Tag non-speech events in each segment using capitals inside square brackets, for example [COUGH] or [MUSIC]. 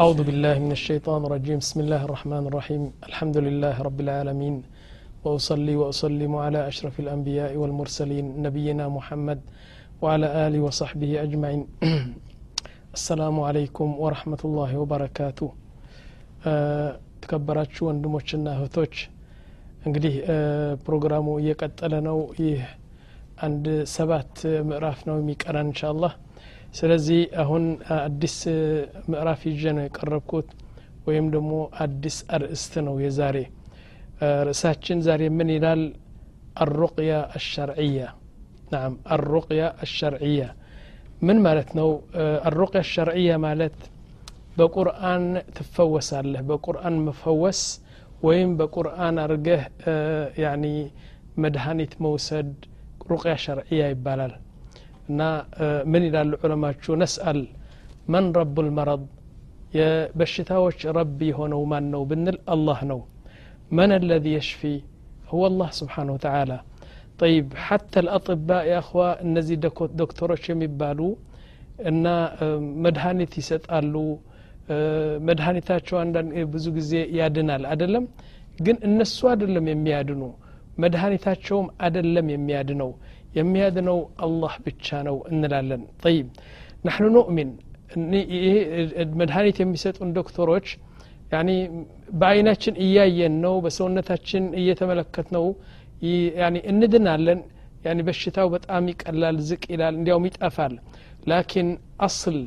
أعوذ بالله من الشيطان الرجيم بسم الله الرحمن الرحيم الحمد لله رب العالمين وأصلي وأسلم على أشرف الأنبياء والمرسلين نبينا محمد وعلى آله وصحبه أجمعين [CLEARS THROAT] السلام عليكم ورحمة الله وبركاته ተከበራችሁ ወንድሞችና እህቶች እንግዲህ ፕሮግራሙ እየቀጠለ ነው ይህ አንድ ሰባት ምዕራፍ ነው የሚቀረን እንሻአላህ ስለዚህ አሁን አዲስ ምዕራፍ ይዤ ነው የቀረብኩት ወይም ደግሞ አዲስ አርእስት ነው የዛሬ ርዕሳችን ዛሬ ምን ይላል አሩቅያ አሸርዕያ ናም አሩቅያ አሸርዕያ ምን ማለት ነው አሩቅያ አሸርዕያ ማለት በቁርአን ትፈወሳለህ በቁርአን መፈወስ ወይም በቁርአን አርገህ ያኒ መድኃኒት መውሰድ ሩቅያ ሸርዕያ ይባላል እና ምን ይላሉ ዑለማችሁ ነስአል መን ረቡ ልመረድ የበሽታዎች ረቢ የሆነው ማን ነው ብንል አላህ ነው መን አለዚ የሽፊ هو الله سبحانه وتعالى طيب حتى الأطباء يا أخوة እነዚህ ዶክተሮች የሚባሉ እና መድኃኒት ይሰጣሉ መድኃኒታቸው አንዳንድ ብዙ ጊዜ ያድናል አደለም ግን እነሱ አደለም የሚያድኑ መድኃኒታቸውም አደለም የሚያድነው የሚያድነው አላህ ብቻ ነው እንላለን ጠይብ ናሕኑ ኑእሚን ይሄ መድኃኒት የሚሰጡን ዶክተሮች ያኒ በአይናችን እያየን ነው በሰውነታችን እየተመለከት ነው ያኒ እንድናለን ያኒ በሽታው በጣም ይቀላል ዝቅ ይላል እንዲያውም ይጠፋል ላኪን አስል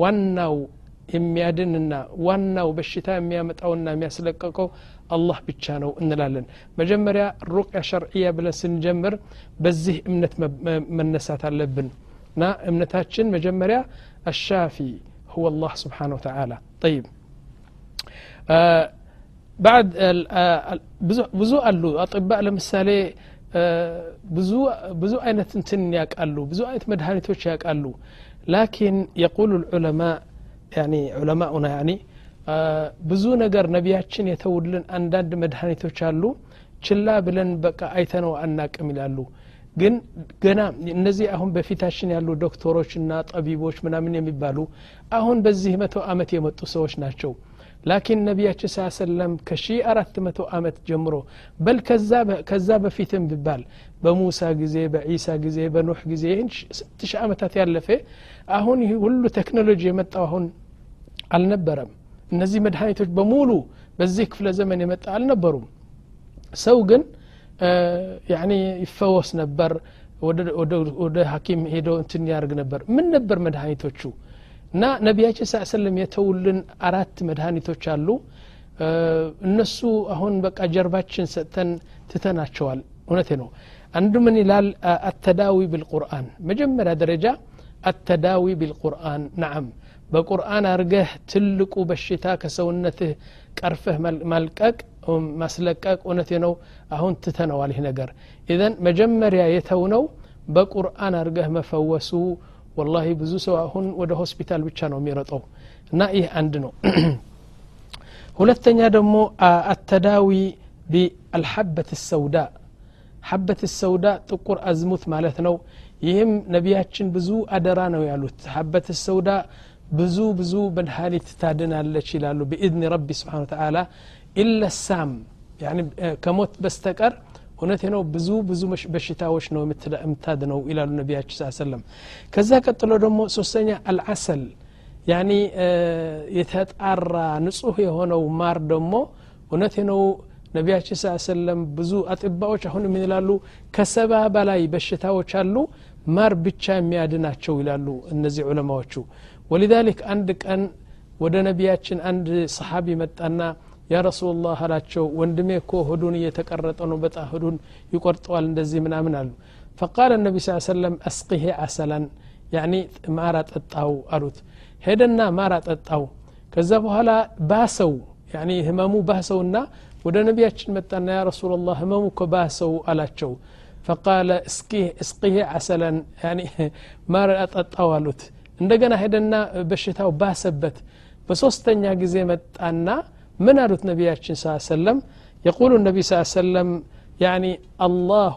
ዋናው የሚያድንና ዋናው በሽታ የሚያመጣውና የሚያስለቀቀው አላህ ብቻ ነው እንላለን መጀመሪያ ሩቅያ ሸርዕያ ብለን ስንጀምር በዚህ እምነት መነሳት አለብን እና እምነታችን መጀመሪያ አሻፊ هو الله سبحانه وتعالى طيب بعد ብዙ አሉ አጥባእ ለምሳሌ ብዙ ብዙ አይነት እንትን ያውቃሉ ብዙ አይነት መድኃኒቶች ያውቃሉ ላኪን የቁሉ العلماء يعني ዑለማኡና ያኒ ብዙ ነገር ነቢያችን የተውልን አንዳንድ መድኃኒቶች አሉ። ችላ ብለን በቃ አይተነው አናቅም ይላሉ። ግን ገና እነዚህ አሁን በፊታችን ያሉ ዶክተሮች እና ጠቢቦች ምናምን የሚባሉ አሁን በዚህ መቶ አመት የመጡ ሰዎች ናቸው። ላኪን ነቢያችን ስ ሰለም ከሺ አራት መቶ አመት ጀምሮ በል ከዛ በፊትም ቢባል በሙሳ ጊዜ በዒሳ ጊዜ በኑሕ ጊዜ ሺህ ዓመታት ያለፈ አሁን ሁሉ ቴክኖሎጂ የመጣው አሁን አልነበረም እነዚህ መድኃኒቶች በሙሉ በዚህ ክፍለ ዘመን የመጣ አልነበሩም ሰው ግን ያኒ ይፈወስ ነበር ወደ ሐኪም ሄዶ እንትን ያደርግ ነበር ምን ነበር መድኃኒቶቹ እና ነቢያችን ስ ሰለም የተውልን አራት መድኃኒቶች አሉ እነሱ አሁን በቃ ጀርባችን ሰጥተን ትተናቸዋል እውነቴ ነው አንዱ ምን ይላል አተዳዊ ብልቁርአን መጀመሪያ ደረጃ አተዳዊ ቢልቁርአን ናዓም በቁርአን አርገህ ትልቁ በሽታ ከሰውነትህ ቀርፈህ ማልቀቅ ማስለቀቅ እውነቴ ነው አሁን ትተነዋል ይህ ነገር ኢዘን መጀመሪያ የተውነው በቁርአን አርገህ መፈወሱ ወላሂ ብዙ ሰው አሁን ወደ ሆስፒታል ብቻ ነው የሚረጠው እና ይህ አንድ ነው ሁለተኛ ደግሞ አተዳዊ ቢአልሐበት ሰውዳ ሐበት ሰውዳ ጥቁር አዝሙት ማለት ነው ይህም ነቢያችን ብዙ አደራ ነው ያሉት ሐበት ሰውዳ ብዙ ብዙ መድኃኒት ታድናለች ይላሉ ብኢዝኒ ረቢ ስብሓን ተዓላ ኢለ ሳም ከሞት በስተቀር እውነቴ ነው ብዙ ብዙ በሽታዎች ነው የምታድነው ይላሉ ነቢያችን ስ ሰለም ከዛ ቀጥሎ ደግሞ ሶስተኛ አልዓሰል ያኒ የተጣራ ንጹህ የሆነው ማር ደግሞ እውነቴ ነው ነቢያችን ስ ሰለም ብዙ አጥባዎች አሁን ምን ይላሉ ከሰባ በላይ በሽታዎች አሉ ማር ብቻ የሚያድናቸው ይላሉ እነዚህ ዑለማዎቹ ወሊዛሊክ አንድ ቀን ወደ ነቢያችን አንድ ሰሓቢ መጣና ያ ረሱላላህ አላቸው ወንድሜ እኮ ሆዱን እየተቀረጠ ነው በጣም ሆዱን ይቆርጠዋል እንደዚህ ምናምን አሉ ፈቃለ ነቢ ስ ሰለም አስቂሄ አሰላን ያኒ ማር አጠጣው አሉት ሄደና ማር አጠጣው ከዛ በኋላ ባሰው ያኒ ህመሙ ባሰውና ወደ ነቢያችን መጣና ያ ረሱላላህ ህመሙ እኮ ባሰው አላቸው ፈቃለ እስቂሄ አሰላን ያኒ ማር አጠጣው አሉት እንደገና ሄደና በሽታው ባሰበት በሶስተኛ ጊዜ መጣና ምን አሉት ነቢያችን ስ ሰለም የቁሉ ነቢ ስ ሰለም يعني الله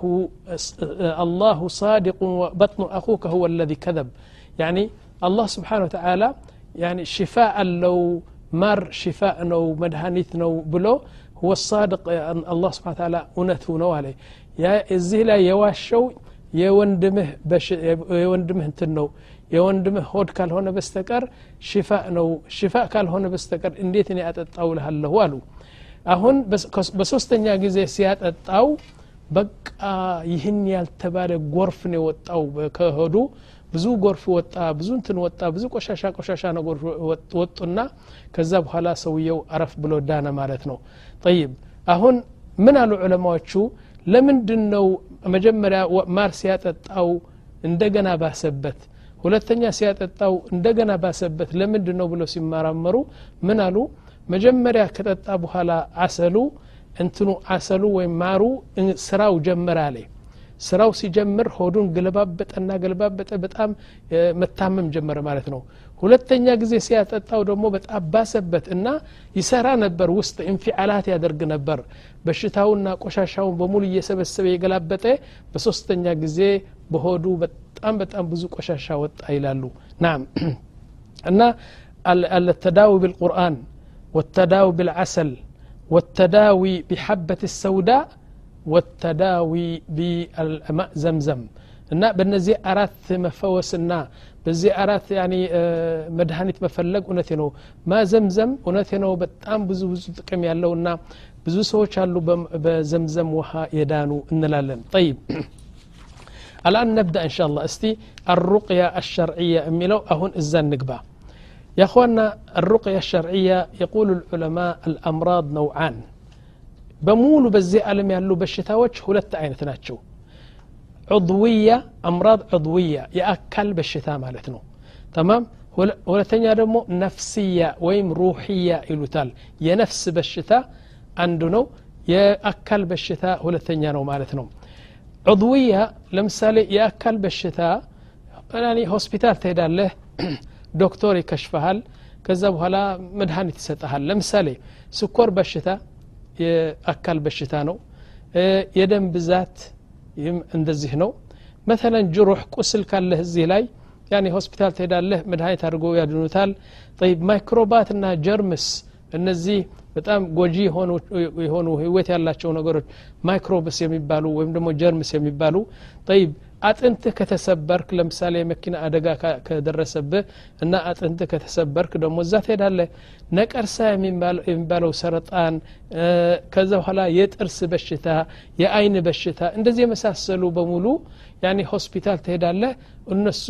الله صادق وبطن أخوك هو الذي كذب يعني الله سبحانه وتعالى يعني شفاء لو ማር ሽፋእ ነው መድኃኒት ነው ብሎ هو الصادق الله سبحانه وتعالى እውነቱ ነው አለ እዚህ ላይ የዋሸው የወንድምህ የወንድምህ እንትን ነው የወንድምህ ሆድ ካልሆነ በስተቀር ሽፋእ ነው ሽፋእ ካልሆነ በስተቀር እንዴት እኔ አጠጣው ልሃለሁ አሉ አሁን በሶስተኛ ጊዜ ሲያጠጣው በቃ ይህን ያልተባለ ጎርፍ ነው የወጣው ከሆዱ ብዙ ጎርፍ ወጣ ብዙ እንትን ወጣ ብዙ ቆሻሻ ቆሻሻ ነገር ወጡና ከዛ በኋላ ሰውየው አረፍ ብሎ ዳነ ማለት ነው ጠይብ አሁን ምን አሉ ዑለማዎቹ ለምንድን ነው መጀመሪያ ማር ሲያጠጣው እንደገና ባሰበት ሁለተኛ ሲያጠጣው እንደገና ባሰበት ለምንድን ነው ብለው ሲመራመሩ ምን አሉ? መጀመሪያ ከጠጣ በኋላ አሰሉ እንትኑ አሰሉ ወይም ማሩ ስራው ጀመረ አለ። ስራው ሲጀምር ሆዱን ገለባበጠና ገለባበጠ በጣም መታመም ጀመረ ማለት ነው። ሁለተኛ ጊዜ ሲያጠጣው ደግሞ በጣም ባሰበት እና ይሰራ ነበር ውስጥ እንፊዓላት ያደርግ ነበር። በሽታውና ቆሻሻውን በሙሉ እየሰበሰበ የገላበጠ በሶስተኛ ጊዜ በሆዱ በጣም በጣም ብዙ ቆሻሻ ወጣ ይላሉ ናም እና التداوي بالقرآن والتداوي بالعسل والتداوي بحبة السوداء والتداوي بالماء زمزم እና በእነዚህ አራት መፈወስና በዚህ አራት ያኒ መድኃኒት መፈለግ እውነቴ ነው ማዘምዘም እውነቴ ነው በጣም ብዙ ብዙ ጥቅም ያለውና ብዙ ሰዎች አሉ በዘምዘም ውሃ የዳኑ እንላለን ጠይብ الآن نبدأ إن شاء الله استي الرقية الشرعية ميلو أهون إزان نقبا يا أخوانا الرقية الشرعية يقول العلماء الأمراض نوعان بمولو بزي ألم يالو بشتاوش هلت عينة ناتشو عضوية أمراض عضوية يأكل بالشتاء مالتنو تمام ሁለተኛ ደግሞ ነፍስያ ወይም ሩሕያ ይሉታል የነፍስ በሽታ አንዱ ነው የአካል በሽታ ሁለተኛ ነው ማለት ነው ዑድውያ ለምሳሌ የአካል [CLEARS THROAT] በሽታ ሆስፒታል ትሄዳለህ ዶክተር ይከሽፈሃል ከዛ በኋላ መድኃኒት ይሰጠሃል ለምሳሌ ስኮር በሽታ የአካል በሽታ ነው የደም ብዛት ይህም እንደዚህ ነው መተለን ጅሩሕ ቁስል ካለህ እዚህ ላይ ያኔ ሆስፒታል ትሄዳለህ መድኃኒት አድርጎ ያድኑታል ጠይብ ማይክሮባትና ጀርምስ እነዚህ በጣም ጎጂ የሆኑ ህይወት ያላቸው ነገሮች ማይክሮብስ የሚባሉ ወይም ደግሞ ጀርምስ የሚባሉ ጠይብ አጥንትህ ከተሰበርክ ለምሳሌ የመኪና አደጋ ከደረሰብህ እና አጥንትህ ከተሰበርክ ደግሞ እዛ ትሄዳለህ። ነቀርሳ የሚባለው ሰረጣን ከዛ በኋላ የጥርስ በሽታ የአይን በሽታ እንደዚህ የመሳሰሉ በሙሉ ያኔ ሆስፒታል ትሄዳለህ። እነሱ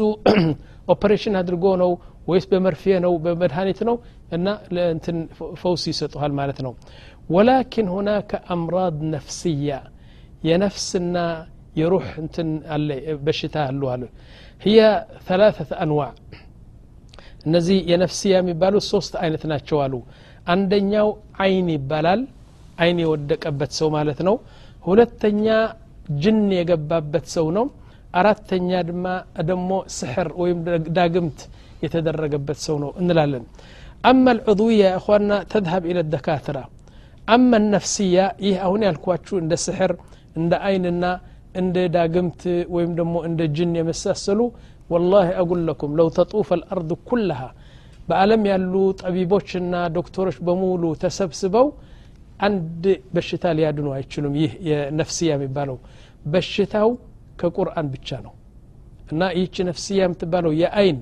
[CLEARS THROAT] ኦፕሬሽን አድርጎ ነው ወይስ በመርፌ ነው በመድኃኒት ነው እና ለእንትን ፈውስ ይሰጡሃል ማለት ነው ወላኪን ሁናከ አምራድ ነፍስያ የነፍስና የሩህ እንትን አለ በሽታ አሉ አሉ هي ثلاثة أنواع እነዚህ የነፍስያ የሚባሉ ሶስት አይነት ናቸው አሉ አንደኛው አይን ይባላል አይን የወደቀበት ሰው ማለት ነው ሁለተኛ ጅን የገባበት ሰው ነው አራተኛ ድማ ደግሞ ስሕር ወይም ዳግምት የተደረገበት ሰው ነው እንላለን أما العضوية يا أخوانا تذهب إلى الدكاترة. أما النفسية إيه هنا الكواتشو عند السحر عند أيننا عند داقمت ويمدمو عند الجن يمساسلو والله أقول لكم لو تطوف الأرض كلها بألم يالو طبيبوشنا دكتورش بمولو تسبسبو عند بشتا ليادنو هيتشنم يه نفسية مبالو. بشتاو كقرآن بتشانو. إنا إيش نفسية متبالو يا أين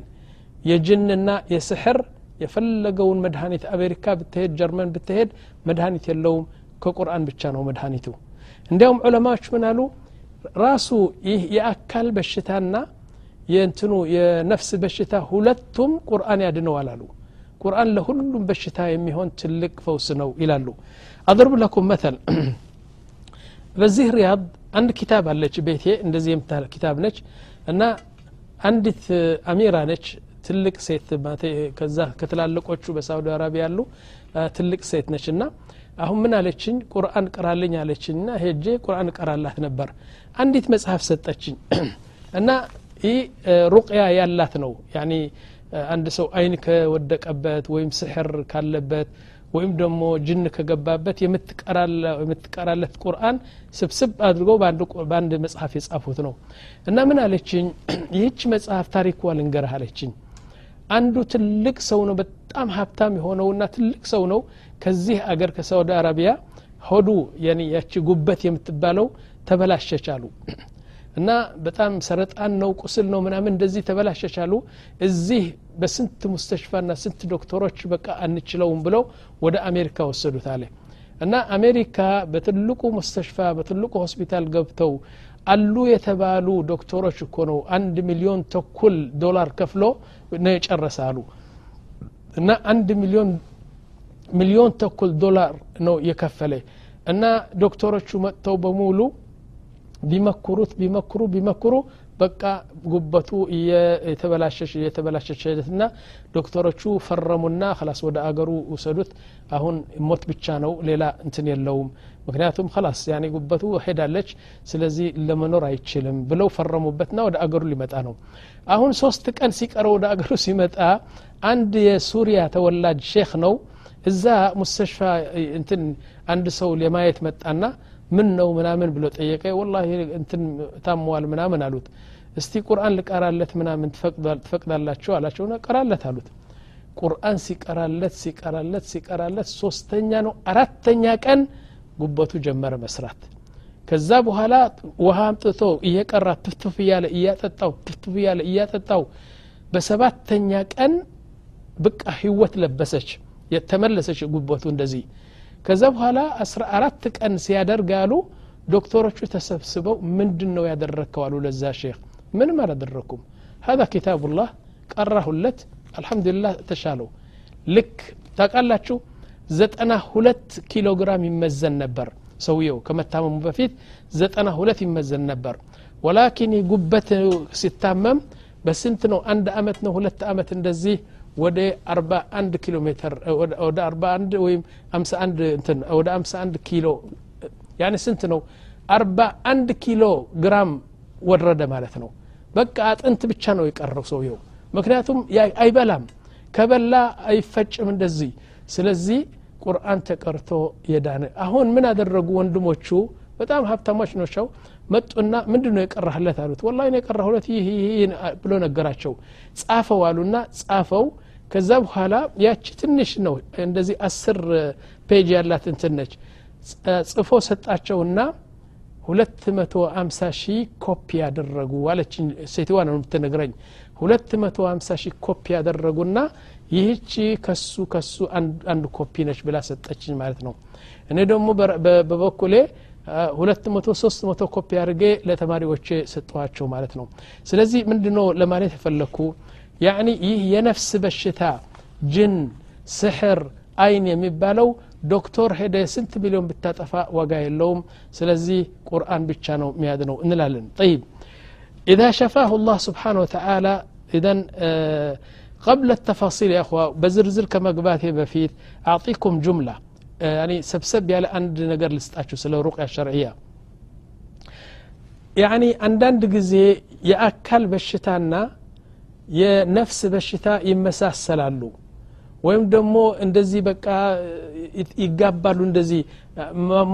يا يجننا يا سحر የፈለገውን መድኃኒት አሜሪካ ብትሄድ ጀርመን ብትሄድ መድኃኒት የለውም። ከቁርአን ብቻ ነው መድኃኒቱ። እንዲያውም ዑለማዎች ምን አሉ? ራሱ ይህ የአካል በሽታና የእንትኑ የነፍስ በሽታ ሁለቱም ቁርአን ያድነዋል አሉ። ቁርአን ለሁሉም በሽታ የሚሆን ትልቅ ፈውስ ነው ይላሉ። አድርብ ለኩም መተል። በዚህ ሪያድ አንድ ኪታብ አለች ቤቴ እንደዚህ የምታ ኪታብ ነች። እና አንዲት አሚራ ነች። ትልቅ ሴት ከዛ ከትላልቆቹ በሳውዲ አረቢያ ያሉ ትልቅ ሴት ነች እና አሁን ምን አለችኝ? ቁርአን ቅራልኝ አለችኝ እና ሄጄ ቁርአን ቀራላት ነበር። አንዲት መጽሐፍ ሰጠችኝ። [CLEARS THROAT] እና ይህ ሩቅያ ያላት ነው። ያኒ አንድ ሰው አይን ከወደቀበት ወይም ስሕር ካለበት ወይም ደግሞ ጅን ከገባበት የምትቀራለት ቁርአን ስብስብ አድርገው በአንድ መጽሐፍ የጻፉት ነው። እና ምን አለችኝ? [CLEARS THROAT] ይህች መጽሐፍ ታሪኳ ልንገርህ አለችኝ አንዱ ትልቅ ሰው ነው በጣም ሀብታም የሆነውና ትልቅ ሰው ነው። ከዚህ አገር ከሳውዲ አረቢያ ሆዱ ያቺ ጉበት የምትባለው ተበላሸች አሉ እና በጣም ሰረጣን ነው ቁስል ነው ምናምን እንደዚህ ተበላሸች አሉ እዚህ በስንት ሙስተሽፋና ስንት ዶክተሮች በቃ አንችለውም ብለው ወደ አሜሪካ ወሰዱት አለ። እና አሜሪካ በትልቁ ሙስተሽፋ በትልቁ ሆስፒታል ገብተው አሉ የተባሉ ዶክተሮች እኮ ነው አንድ ሚሊዮን ተኩል ዶላር ከፍሎ ነው የጨረሰ አሉ እና አንድ ሚሊዮን ሚሊዮን ተኩል ዶላር ነው የከፈለ እና ዶክተሮቹ መጥተው በሙሉ ቢመክሩት ቢመክሩ ቢመክሩ በቃ ጉበቱ የተበላሸች የተበላሸች ና ዶክተሮቹ ፈረሙና ክላስ ወደ አገሩ ውሰዱት። አሁን ሞት ብቻ ነው ሌላ እንትን የለውም። ምክንያቱም ክላስ ያኔ ጉበቱ ሄዳለች ስለዚህ ለመኖር አይችልም ብለው ፈረሙበትና ወደ አገሩ ሊመጣ ነው። አሁን ሶስት ቀን ሲቀረው ወደ አገሩ ሲመጣ አንድ የሱሪያ ተወላጅ ሼክ ነው። እዛ ሙስተሽፋ እንትን አንድ ሰው ለማየት መጣና ምን ነው ምናምን ብሎ ጠየቀ። ወላ እንትን ታመዋል ምናምን አሉት እስቲ ቁርአን ልቀራለት ምናምን ትፈቅዳላችሁ አላቸው። ቀራለት አሉት። ቁርአን ሲቀራለት ሲቀራለት ሲቀራለት ሶስተኛ ነው አራተኛ ቀን ጉበቱ ጀመረ መስራት። ከዛ በኋላ ውሃ አምጥቶ እየቀራ ትፍትፍ እያለ እያጠጣው ትፍትፍ እያለ እያጠጣው በሰባተኛ ቀን ብቃ ህይወት ለበሰች። የተመለሰች ጉበቱ እንደዚህ። ከዛ በኋላ አስራ አራት ቀን ሲያደርግ ያሉ ዶክተሮቹ ተሰብስበው ምንድን ነው ያደረግከው አሉ ለዛ ሼክ ምንም አላደረግኩም ሀዛ ኪታቡላህ ቀራሁለት አልሐምዱሊላህ ተሻለው ልክ ታቃላችሁ ዘጠና ሁለት ኪሎ ግራም ይመዘን ነበር ሰውየው ከመታመሙ በፊት ዘጠና ሁለት ይመዘን ነበር ወላኪን ጉበት ሲታመም በስንት ነው አንድ አመት ነው ሁለት አመት እንደዚህ ወደ 41 ኪሎ ሜትር ወደ 41 ወይም 51 እንትን ወደ 51 ኪሎ ያኔ ስንት ነው 41 ኪሎ ግራም ወረደ ማለት ነው በቃ አጥንት ብቻ ነው የቀረው ሰውየው። ምክንያቱም አይበላም። ከበላ አይፈጭም እንደዚህ። ስለዚህ ቁርአን ተቀርቶ የዳነ። አሁን ምን አደረጉ ወንድሞቹ? በጣም ሀብታሞች ናቸው። መጡና ምንድን ነው የቀራህለት አሉት ወላ የቀራሁለት ይህ ብሎ ነገራቸው። ጻፈው አሉና ጻፈው። ከዛ በኋላ ያቺ ትንሽ ነው እንደዚህ አስር ፔጅ ያላት እንትን ነች። ጽፎ ሰጣቸውና ሁለት መቶ አምሳ ሺህ ኮፒ ያደረጉ አለች። ሴትዋ ነው የምትነግረኝ። ሁለት መቶ አምሳ ሺህ ኮፒ ያደረጉና ይህቺ ከሱ ከሱ አንድ ኮፒ ነች ብላ ሰጠችኝ ማለት ነው። እኔ ደግሞ በበኩሌ ሁለት መቶ ሶስት መቶ ኮፒ አድርጌ ለተማሪዎቼ ሰጠኋቸው ማለት ነው። ስለዚህ ምንድነው ለማለት የፈለግኩ ያኒ ይህ የነፍስ በሽታ ጅን ስሕር አይን የሚባለው ዶክተር ሄደ ስንት ሚሊዮን ብታጠፋ ዋጋ የለውም ስለዚህ ቁርአን ብቻ ነው የሚያድነው እንላለን ጠይብ إذا شفاه الله سبحانه وتعالى إذا قبل التفاصيل يا أخوة بزرزر كما قبات بفيت أعطيكم جملة يعني سبسب يا عند نقر لستاتشو سلو رقية الشرعية يعني عندنا جزي يأكل بالشتانا የነፍስ በሽታ ይመሳሰላሉ ወይም ደግሞ እንደዚህ በቃ ይጋባሉ እንደዚህ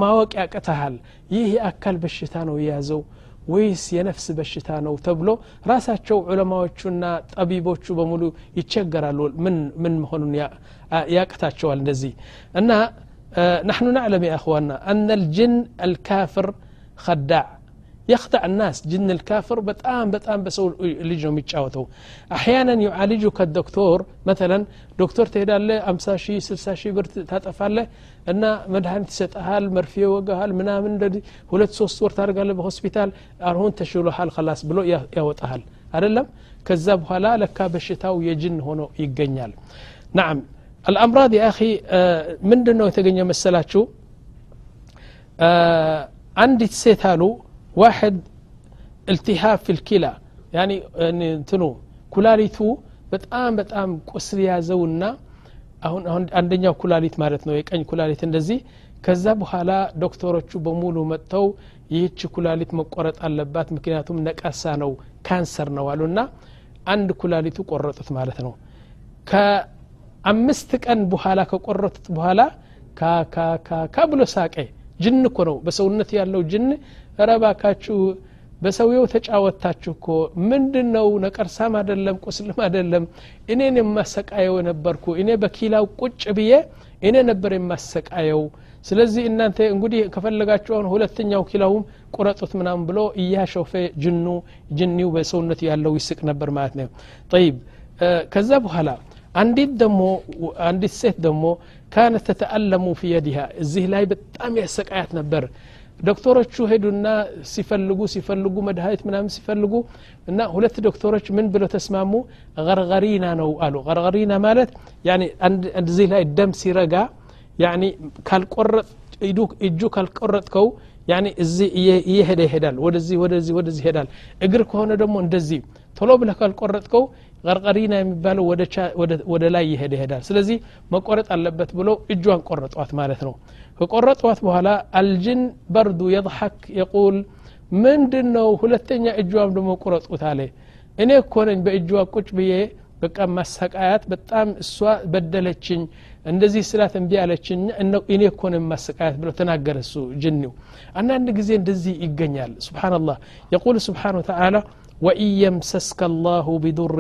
ማወቅ ያቅተሃል ይህ የአካል በሽታ ነው የያዘው ወይስ የነፍስ በሽታ ነው ተብሎ ራሳቸው ዑለማዎቹና ጠቢቦቹ በሙሉ ይቸገራሉ ምን ምን መሆኑን ያቅታቸዋል እንደዚህ እና نحن نعلم يا أخوانا أن الجن الكافر خداع يخدع الناس جن الكافر بتآم بتآم بسو لجنو ميتشاوتو احيانا يعالجك الدكتور مثلا دكتور تهدال له 50 شي 60 شي ብር ታጠፋለህ እና መድኃኒት ይሰጥሃል መርፌ ወጋሃል ምናምን እንደዚህ ሁለት ሶስት ወር ታደርጋለህ በሆስፒታል አሁን ተሽሎሃል خلاص ብሎ ያወጣሃል አይደለም ከዛ በኋላ ለካ በሽታው የጅን ሆኖ ይገኛል ናም الامراض يا اخي ምንድን ነው የተገኘ መሰላችሁ አንዲት ሴት አሉ ዋሕድ እልትሃብ ፊልኪላ እንትኑ ኩላሊቱ በጣም በጣም ቁስል የያዘውና አሁን አንደኛው ኩላሊት ማለት ነው የቀኝ ኩላሊት እንደዚህ። ከዛ በኋላ ዶክተሮቹ በሙሉ መጥተው ይህች ኩላሊት መቆረጥ አለባት ምክንያቱም ነቀሳ ነው ካንሰር ነው አሉና አንድ ኩላሊቱ ቆረጡት ማለት ነው። ከአምስት ቀን በኋላ ከቆረጡት በኋላ ካካካካ ብሎ ሳቀ ጅን እኮ ነው። በሰውነት ያለው ጅን ረባካችሁ በሰውየው ተጫወታችሁ እኮ። ምንድን ነው ነቀርሳም አደለም ቁስልም አደለም እኔን የማሰቃየው ነበርኩ። እኔ በኪላው ቁጭ ብዬ እኔ ነበር የማሰቃየው። ስለዚህ እናንተ እንግዲህ ከፈለጋችሁ ሁለተኛው ኪላውም ቁረጡት ምናምን ብሎ እያሾፈ ጅኑ ጅኒው በሰውነት ያለው ይስቅ ነበር ማለት ነው። ጠይብ ከዛ በኋላ አንዲት ደሞ አንዲት ሴት ደግሞ ካነት ተተአለሙ ፊ የዲሃ እዚህ ላይ በጣም ያሰቃያት ነበር ዶክተሮቹ ሄዱና ሲፈልጉ ሲፈልጉ መድኃኒት ምናምን ሲፈልጉ እና ሁለት ዶክተሮች ምን ብለው ተስማሙ? ገርገሪና ነው አሉ። ገርገሪና ማለት እዚህ ላይ ደም ሲረጋ እጁ ካልቆረጥከው እዚህ እየሄደ ይሄዳል። ወደዚህ ወደዚህ ወደዚህ ይሄዳል። እግር ከሆነ ደግሞ እንደዚህ ቶሎ ብለህ ካልቆረጥከው ቀርቀሪና የሚባለው ወደ ላይ እየሄደ ይሄዳል። ስለዚህ መቆረጥ አለበት ብሎ እጇን ቆረጧት ማለት ነው። ከቆረጧት በኋላ አልጅን በርዱ የضሐክ የቁል ምንድን ነው ሁለተኛ እጇም ደግሞ ቁረጡት አለ። እኔ እኮ በእጇ ቁጭ ብዬ በቃ ማሰቃያት በጣም እሷ በደለችኝ እንደዚህ ስላት እምቢ አለችኝ እኔ እኮ ነው የማሰቃያት ብሎ ተናገረ እሱ ጅኒው። አንዳንድ ጊዜ እንደዚህ ይገኛል። ስብሓንላህ የቁል ስብሓን ወተላ وإن يمسسك الله بضر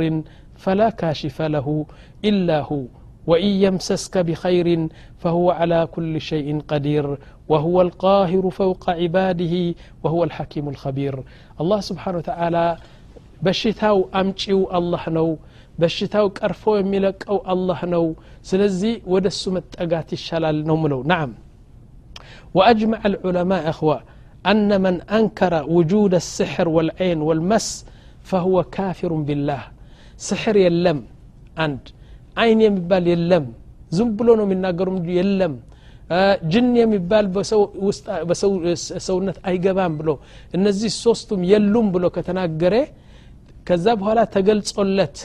فلا كاشف له إلا هو وإن يمسسك بخير فهو على كل شيء قدير وهو القاهر فوق عباده وهو الحكيم الخبير الله سبحانه وتعالى بشتاو أمشيو الله نو በሽታው ቀርፎ የሚለቀው አላህ ነው ስለዚህ ወደ እሱ መጠጋት ይሻላል ነው ምለው ናም وأجمع العلماء أخوة أن من أنكر وجود السحر والعين والمس فهو كافر بالله سحر يلم عند عين يمبال يلم ዝም ብሎ ነው የሚናገሩ የለም ጅን የሚባል በሰው ሰውነት አይገባም ብሎ እነዚህ ሶስቱም የሉም ብሎ ከተናገረ ከዛ በኋላ ተገልጾለት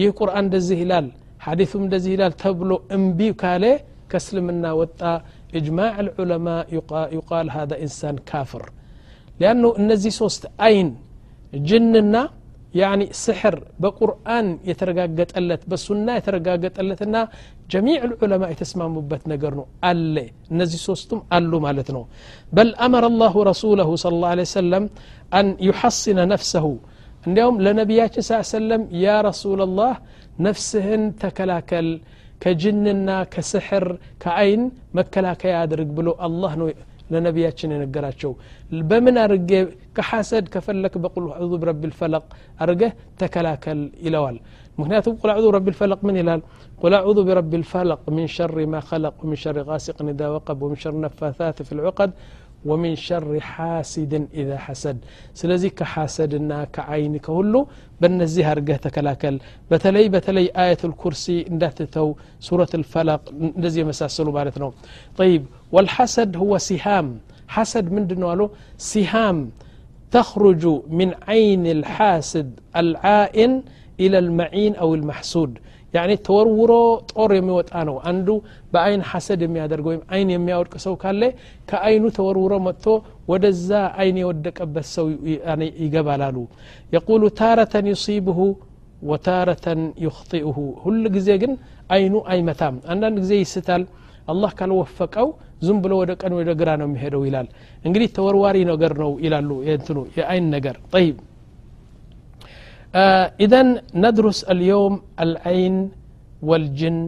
ይህ ቁርአን እንደዚህ ይላል ሐዲሱም እንደዚህ ይላል ተብሎ እምቢ ካለ ከእስልምና ወጣ إجماع العلماء يقال هذا إنسان كافر لأنه النزي صوست أين جننا يعني سحر بقرآن يترقاقت ألت بسنة يترقاقت ألتنا جميع العلماء يتسمى مبت نقرنو ألي النزي صوستم ألو مالتنو بل أمر الله رسوله صلى الله عليه وسلم أن يحصن نفسه እንዲያውም ለነቢያችን ስ ሰለም ያ ረሱላላህ ነፍስህን ተከላከል ከጅንና ከስሕር ከአይን መከላከያ አድርግ ብሎ አላህ ነው ለነቢያችን የነገራቸው በምን አርጌ ከሐሰድ ከፈለክ በቁል አዑዙ ብረቢ ልፈለቅ አርገህ ተከላከል ይለዋል ምክንያቱም ቁል አዑዙ ብረቢ ልፈለቅ ምን ይላል ቁል አዑዙ ብረቢ ልፈለቅ ሚን ሸር ማ ኸለቅ ወሚን ሸር ጋሲቅን ኢዛ ወቀብ ወሚን ሸር ነፋታት ፊ ልዑቀድ ومن شر حاسد إذا حسد سلزي كحاسدنا كعين كهلو بنزيه أرجه تكلاكل بتلي بتلي آية الكرسي اندتتو سورة الفلق نزي مساسلو بارتنا طيب والحسد هو سهام حسد من دنوالو سهام تخرج من عين الحاسد العائن إلى المعين أو المحسود ያኒ ተወርውሮ ጦር የሚወጣ ነው አንዱ በአይን ሐሰድ የሚያደርገው ወይም አይን የሚያወድቅ ሰው ካለ ከአይኑ ተወርውሮ መጥቶ ወደዛ አይን የወደቀበት ሰው ይገባላሉ የቁሉ ታረተን ዩሲብሁ ወታረተን ዩክጢኡሁ ሁል ጊዜ ግን አይኑ አይመታም አንዳንድ ጊዜ ይስታል አላህ ካልወፈቀው ዝም ብሎ ወደ ቀን ወደ ግራ ነው የሚሄደው ይላል እንግዲህ ተወርዋሪ ነገር ነው ይላሉ የእንትኑ የአይን ነገር ጠይብ آه إذا ندرس اليوم العين والجن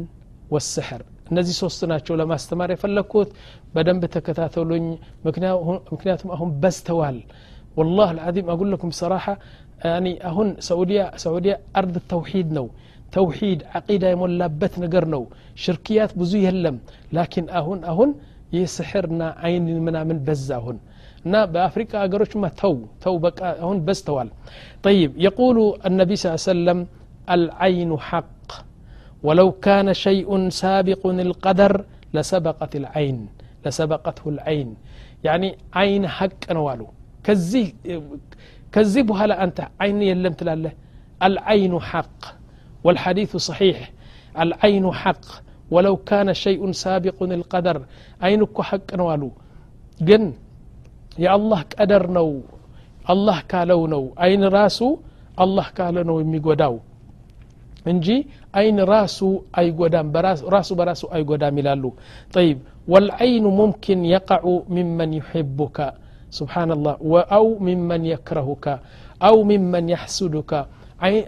والسحر እነዚህ ሶስት ናቸው ለማስተማር የፈለግኩት በደንብ ተከታተሉኝ ምክንያቱም አሁን በዝተዋል والله العظيم أقول لكم صراحة يعني أهون سعودية سعودية أرض التوحيد نو توحيد عقيدة يمولابت نقر نو شركيات بزو يهلم لكن أهون أهون يسحرنا عين المنامن بزا هون እና በአፍሪካ ሀገሮች ማ ተው ተው በቃ አሁን በዝተዋል طيب يقول النبي صلى الله عليه وسلم العين حق ولو كان شيء سابق القدر لسبقت العين لسبقته العين يعني عين حق نوالو كزي كزي بهلا أنت عين يلم تلاله العين حق والحديث صحيح العين حق ولو كان شيء سابق القدر عينك حق نوالو جن የአላህ ቀደር ነው አላህ ካለው ነው አይን ራሱ አላህ ካለ ነው የሚጎዳው እንጂ አይን ራሱ አይጎዳም ራሱ በራሱ አይጎዳም ይላሉ ጠይብ ወልዐይኑ ሙምኪን የቀዑ ሚመን ዩሕቡከ ስብሓናላህ አው ሚመን የክረሁካ አው ሚመን ያሕሱዱካ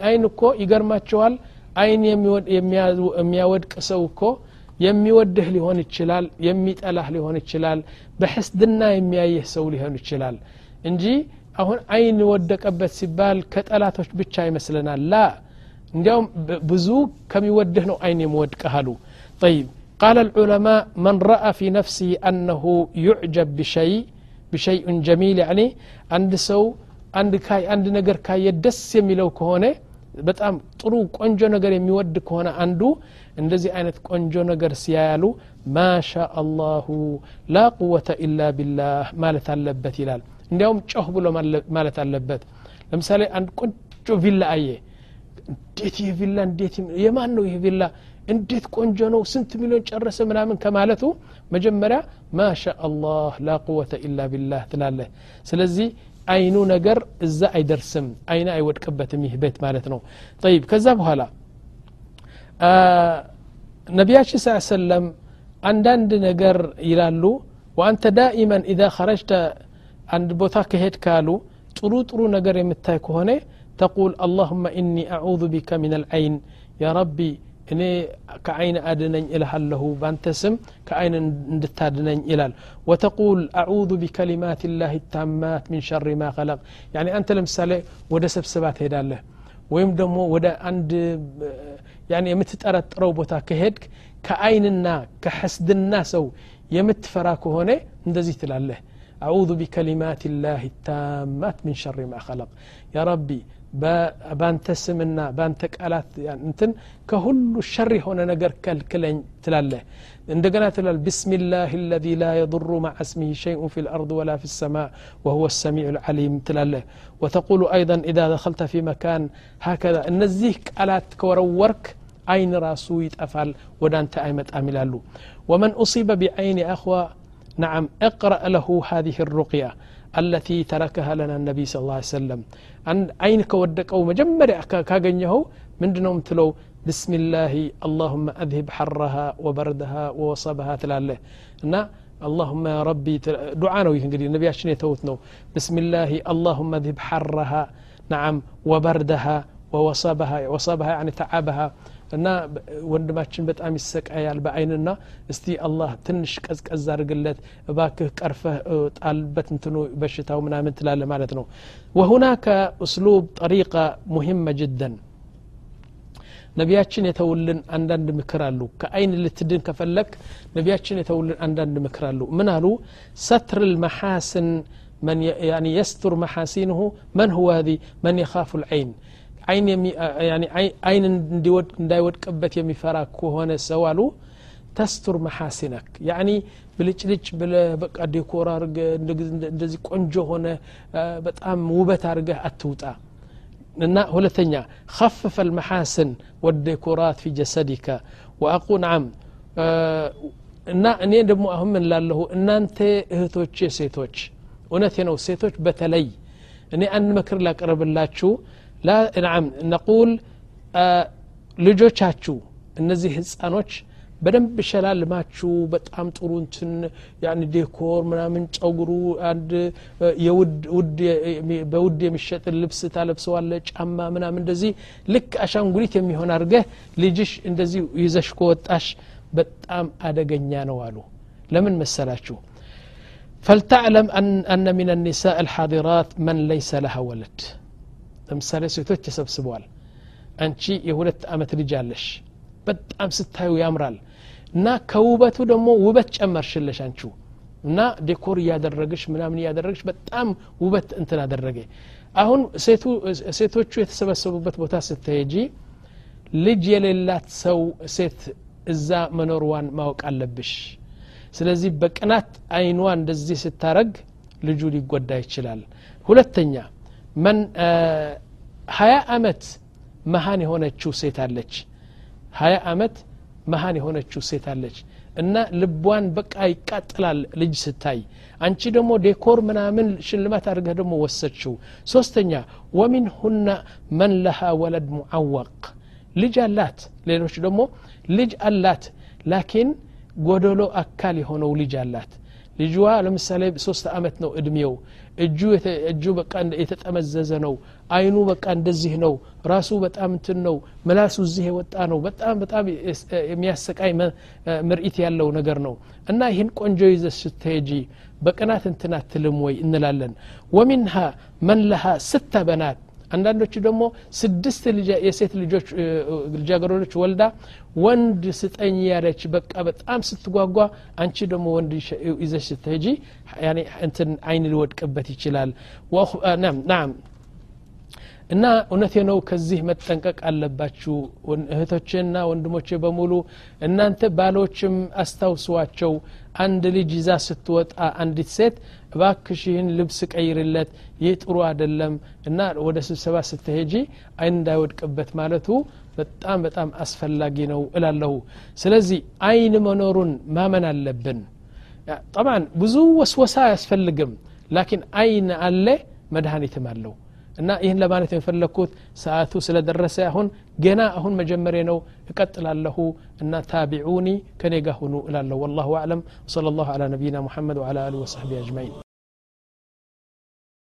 አይን እኮ ይገርማቸዋል አይን የሚያወድቅ ሰው እኮ የሚወድህ ሊሆን ይችላል የሚጠላህ ሊሆን ይችላል በሕስድና የሚያየህ ሰው ሊሆን ይችላል እንጂ አሁን አይን ወደቀበት ሲባል ከጠላቶች ብቻ ይመስለናል ላ እንዲያውም ብዙ ከሚወድህ ነው አይን የሚወድቅህ አሉ طيب قال العلماء من رأى في نفسه أنه يعجب بشيء بشيء جميل يعني عند سو عند كاي عند نجر كاي دس የሚለው ከሆነ በጣም ጥሩ ቆንጆ ነገር የሚወድ ከሆነ አንዱ እንደዚህ አይነት ቆንጆ ነገር ሲያያሉ ማሻ አላሁ ላ ቁወተ ኢላ ቢላህ ማለት አለበት ይላል እንዲያውም ጮህ ብሎ ማለት አለበት ለምሳሌ አንድ ቆንጆ ቪላ አየ እንዴት ይህ ቪላ እንዴት የማን ነው ይህ ቪላ? እንዴት ቆንጆ ነው? ስንት ሚሊዮን ጨረሰ? ምናምን ከማለቱ መጀመሪያ ማሻ አላህ ላ ቁወተ ኢላ ቢላህ ትላለህ። ስለዚህ አይኑ ነገር እዛ አይደርስም አይነ አይወድቅበትም ይህ ቤት ማለት ነው። ጠይብ ከዛ በኋላ ነቢያችን ስ ሰለም አንዳንድ ነገር ይላሉ። ወአንተ ዳኢመን ኢዛ ኸረጅተ አንድ ቦታ ከሄድ ካሉ ጥሩ ጥሩ ነገር የምታይ ከሆነ ተቁል አላሁመ ኢኒ አዑዙ ቢከ ምን አልዐይን ያ ረቢ እኔ ከአይን አድነኝ እልሃለሁ ባንተ ስም ከአይን እንድታድነኝ ይላል ወተቁል አዑዙ ቢከሊማት ላህ ታማት ሚን ሸሪ ማ ኸለቅ ያኒ አንተ ለምሳሌ ወደ ስብስባ ትሄዳለህ ወይም ደግሞ ወደ አንድ ያኒ የምትጠረጥረው ቦታ ከሄድክ ከአይንና ከሐስድና ሰው የምትፈራ ከሆነ እንደዚህ ትላለህ አዑዙ ቢከሊማት ላህ ታማት ሚን ሸሪ ማ ኸለቅ ያ ረቢ በአንተ ስምና በአንተ ቃላት እንትን ከሁሉ ሸር የሆነ ነገር ከልክለኝ ትላለህ እንደገና ትላል ቢስሚላህ ለዚ ላ የضሩ ማع ስሚህ ሸይኡ ፊ ልአርض ወላ ፊ ሰማ ወሁወ ሰሚዑ ልዓሊም ትላለህ ወተቁሉ አይضا ኢዛ ደኸልተ ፊ መካን ሀከዛ እነዚህ ቃላት ከወረወርክ አይን ራሱ ይጠፋል ወደ አንተ አይመጣም ይላሉ ወመን أصيب بعين أخوى نعم اقرأ له هذه الرقية التي تركها لنا النبي صلى الله عليه وسلم አይን ከወደቀው መጀመሪያ ካገኘኸው ምንድ ነው ምትለው ብስሚላህ አላሁመ አዝሂብ ሐረሃ ወበርደሃ ወወሰበሃ ትላለህ እና اللهم يا ربي دعاء ነው ይህ እንግዲህ ነቢያችን የተውት ነው ብስሚላህ اللهم اذهب حرها نعم وبردها ووصبها وصبها يعني تعبها እና ወንድማችን በጣም ይሰቃያል በአይንና እስቲ አላህ ትንሽ ቀዝቀዝ አድርግለት እባክህ ቀርፈህ ጣልበት እንትኑ በሽታው ምናምን ትላለ ማለት ነው ወሁናከ እስሉብ ጠሪቃ ሙሂመ ጅደን ነቢያችን የተውልን አንዳንድ ምክር አሉ ከአይን ልትድን ከፈለክ ነቢያችን የተውልን አንዳንድ ምክር አሉ ምን አሉ ሰትር ልመሐስን من يعني يستر محاسنه من هو هذه من يخاف العين عين يعني عين يمفرك وهنا سوالو تستر محاسنك يعني بلش ليش بل بقى ديكور أرجع نجز قنجه هنا بتأم وبت أرجع أتوتا نا هلا خفف المحاسن والديكورات في جسدك وأقول نعم نا أني دم أهم من لاله إن أنت هتوش سيتوش ونثنا وسيتوش بتلي أني أنا مكر لك رب الله شو نعم نقول ልጆቻችሁ እነዚህ ህፃኖች በደንብ ሸላልማችሁ በጣም ጥሩ እንትን ያን ዴኮር ምናምን ጸጉሩ አንድ በውድ የሚሸጥ ልብስ ታለብሰዋለ ጫማ ምናምን እንደዚህ ልክ አሻንጉሊት የሚሆን አድርገህ ልጅሽ እንደዚህ ይዘሽ ከወጣሽ በጣም አደገኛ ነው አሉ ለምን መሰላችሁ فلتعلم أن, أن من النساء الحاضرات من ليس لها ولد ለምሳሌ ሴቶች ተሰብስበዋል። አንቺ የሁለት አመት ልጅ አለሽ። በጣም ስታዩ ያምራል። እና ከውበቱ ደግሞ ውበት ጨመርሽለሽ አንቺ። እና ዴኮር እያደረግሽ ምናምን እያደረግሽ በጣም ውበት እንትን አደረገ። አሁን ሴቶቹ የተሰበሰቡበት ቦታ ስትሄጂ ልጅ የሌላት ሰው ሴት እዛ መኖርዋን ማወቅ አለብሽ። ስለዚህ በቅናት አይኗ እንደዚህ ስታረግ ልጁ ሊጎዳ ይችላል። ሁለተኛ ሀያ አመት መሀን የሆነችው ሴት አለች። ሀያ አመት መሀን የሆነችው ሴት አለች። እና ልቧን በቃ ይቃጥላል ልጅ ስታይ። አንቺ ደግሞ ዴኮር ምናምን ሽልማት አድርገህ ደግሞ ወሰድችው ሶስተኛ ወሚን ሁና መን ለሃ ወለድ ሙዓወቅ ልጅ አላት ሌሎች ደግሞ ልጅ አላት። ላኪን ጎደሎ አካል የሆነው ልጅ አላት ልጅዋ ለምሳሌ ሶስት አመት ነው እድሜው። እጁ እጁ በቃ የተጠመዘዘ ነው። አይኑ በቃ እንደዚህ ነው። ራሱ በጣም እንትን ነው። ምላሱ እዚህ የወጣ ነው። በጣም በጣም የሚያሰቃይ ምርኢት ያለው ነገር ነው። እና ይህን ቆንጆ ይዘ ስትሄጂ በቅናት እንትን አትልም ወይ እንላለን። ወሚንሃ መን ለሃ ስተ በናት። አንዳንዶቹ ደግሞ ስድስት የሴት ልጆች ልጃገረዶች ወልዳ ወንድ ስጠኝ ያለች በቃ በጣም ስትጓጓ አንቺ ደግሞ ወንድ ይዘሽ ስትሄጂ እንትን አይን ሊወድቅበት ይችላል። ናም እና እውነቴ ነው ከዚህ መጠንቀቅ አለባችሁ እህቶቼና ወንድሞቼ በሙሉ። እናንተ ባሎችም አስታውሷቸው አንድ ልጅ ይዛ ስትወጣ አንዲት ሴት እባክሽ ልብስ ቀይርለት ይህ ጥሩ አይደለም። እና ወደ ስብሰባ ስትሄጂ አይን እንዳይወድቅበት ማለቱ በጣም በጣም አስፈላጊ ነው እላለሁ ስለዚህ አይን መኖሩን ማመን አለብን ጠብዓን ብዙ ወስወሳ አያስፈልግም ላኪን አይን አለ መድኃኒትም አለው እና ይህን ለማለት የፈለግኩት ሰዓቱ ስለደረሰ አሁን ገና አሁን መጀመሪያ ነው እቀጥላለሁ እና ታቢዑኒ ከኔ ጋር ሁኑ እላለሁ ወላሁ አዕለም ወሰለ ላሁ አላ ነቢይና ሙሐመድ ወዓላ አሊህ ወሰሕቢ አጅማዒን